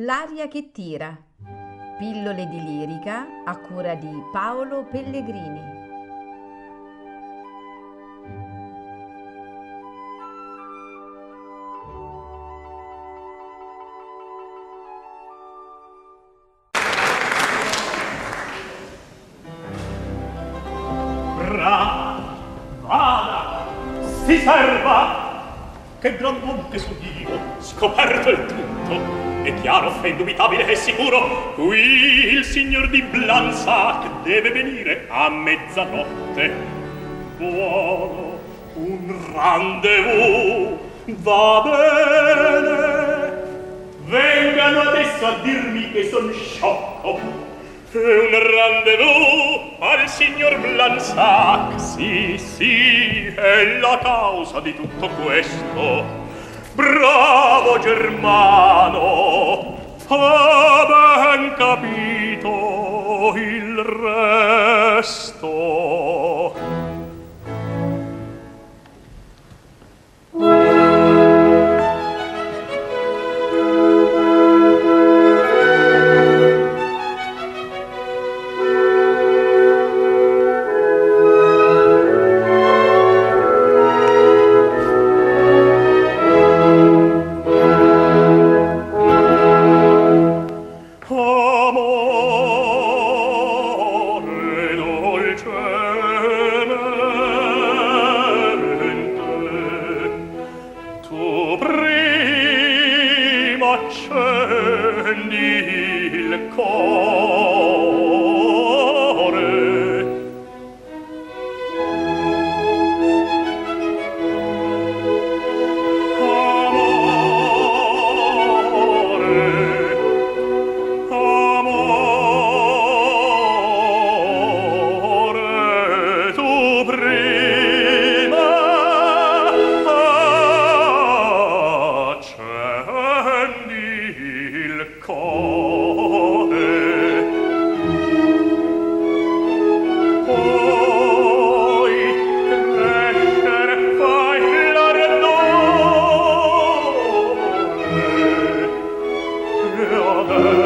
L'aria che tira. Pillole di lirica a cura di Paolo Pellegrini. Bra, vada, si serva, che gran monte son io, scoperto il tutto, è chiaro, è indubitabile, è sicuro, qui il signor di Blansac deve venire a mezzanotte. Buono, un rendezvous, va bene, vengano adesso a dirmi che son sciocco, un rendezvous al signor Blansac. Sì sì è la causa di tutto questo. Bravo Germano. Ha ben capito il resto. Father.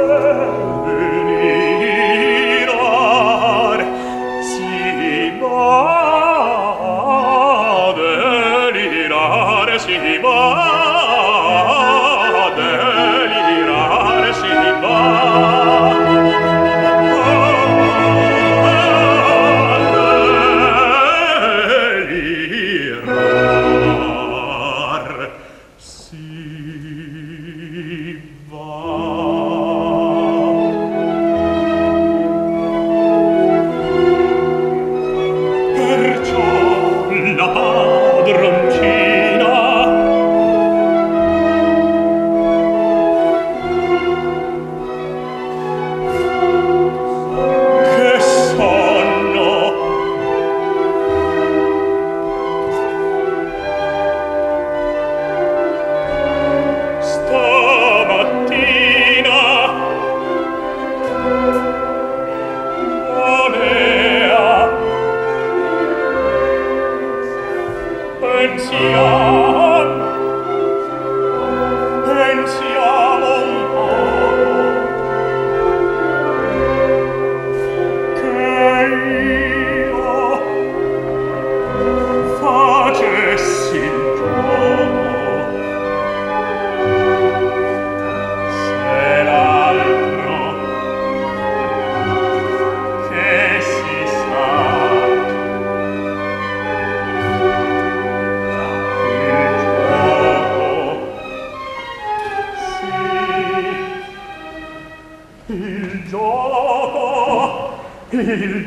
Oh,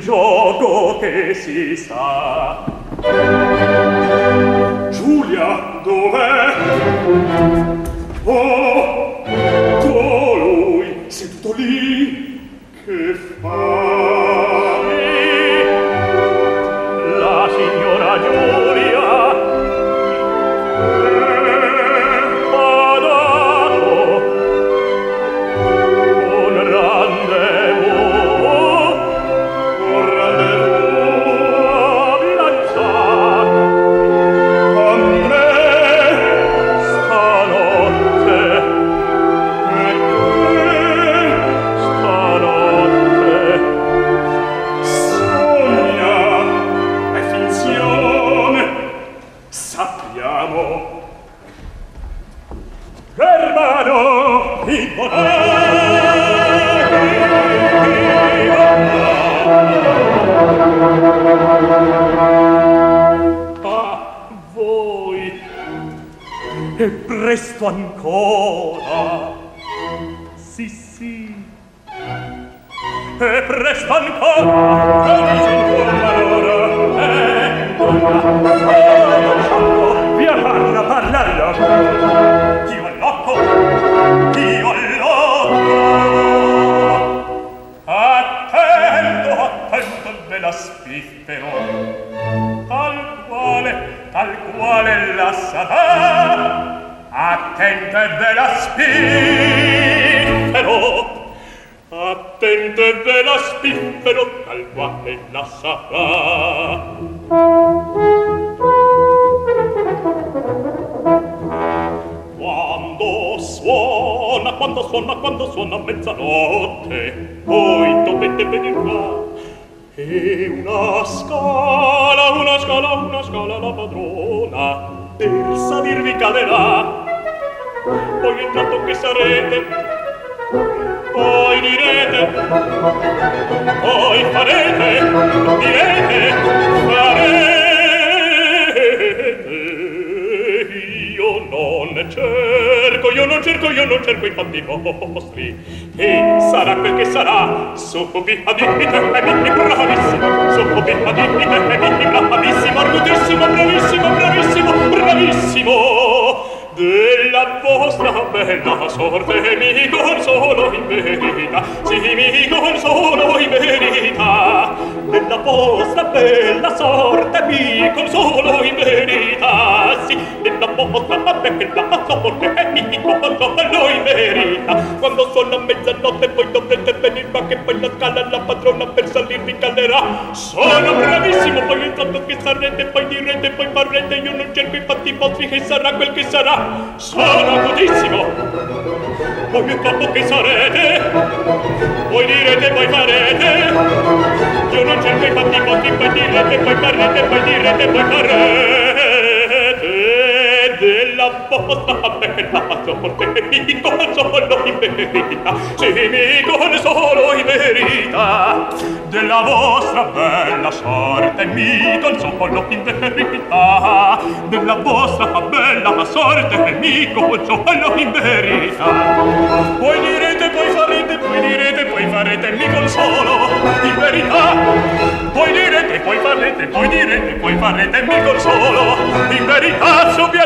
gioco che si sta Giulia dov'è? e presto ancora. Sì sì. E presto ancora. E presto ancora e ancora via parla parla. Bella spiffero! Tal quale, tal quale la sarà! Attento e bella spiffero! Attento e bella spiffero, tal quale la sarà! Quando suona, quando suona, quando suona mezzanotte, voi dovete venir qua. e una scala, una scala, una scala la padrona per salirvi caderà poi entrato che sarete poi direte poi farete direte farete. Io non c'è io non cerco, io non cerco i fatti vostri. E sarà quel che sarà, subbi adite e mi bravissimo, subbi adite e mi bravissimo, argutissimo, bravissimo, bravissimo, bravissimo. Della vostra bella sorte mi consolo in verità, sì mi consolo in verità. Della vostra bella sorte mi consolo in verità, sì della vostra bella sorte cuando son las medianoche voy doble de venir para que por la escala la patrona persa lírica le da sono bravísimo voy entrando que sarrete voy direte voy parrete yo no cerco y pati potri que sarà quel che sarà sono agudissimo voglio capo che sarete voi direte voi farete io non cerco i fatti potri poi direte poi parrete poi direte poi farete Vostra bella sorte mi consolo in verità, sì mi consolo in verità. Della vostra bella sorte mi consolo in verità, della vostra bella sorte mi consolo in verità. Poi direte, poi farete, poi direte, poi farete, mi consolo in verità. Poi direte, poi farete, poi direte, poi farete, mi consolo in verità. Subia